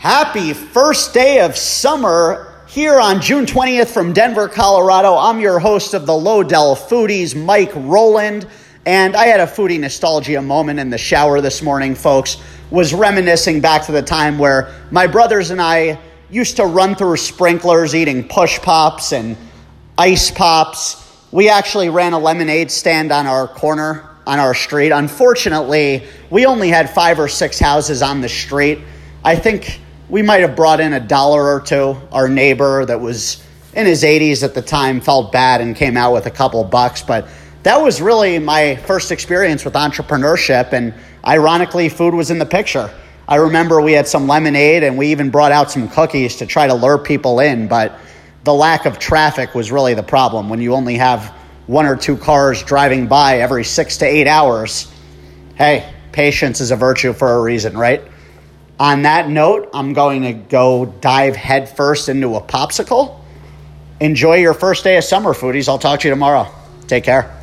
Happy first day of summer here on June 20th from Denver, Colorado. I'm your host of the Lodell Foodies, Mike Roland. And I had a foodie nostalgia moment in the shower this morning, folks. Was reminiscing back to the time where my brothers and I used to run through sprinklers eating push pops and ice pops. We actually ran a lemonade stand on our corner on our street. Unfortunately, we only had five or six houses on the street. I think we might have brought in a dollar or two. Our neighbor that was in his 80s at the time felt bad and came out with a couple bucks, but that was really my first experience with entrepreneurship. And ironically, food was in the picture. I remember we had some lemonade and we even brought out some cookies to try to lure people in, but the lack of traffic was really the problem when you only have one or two cars driving by every six to eight hours. Hey, patience is a virtue for a reason, right? On that note, I'm going to go dive headfirst into a popsicle. Enjoy your first day of summer, foodies. I'll talk to you tomorrow. Take care.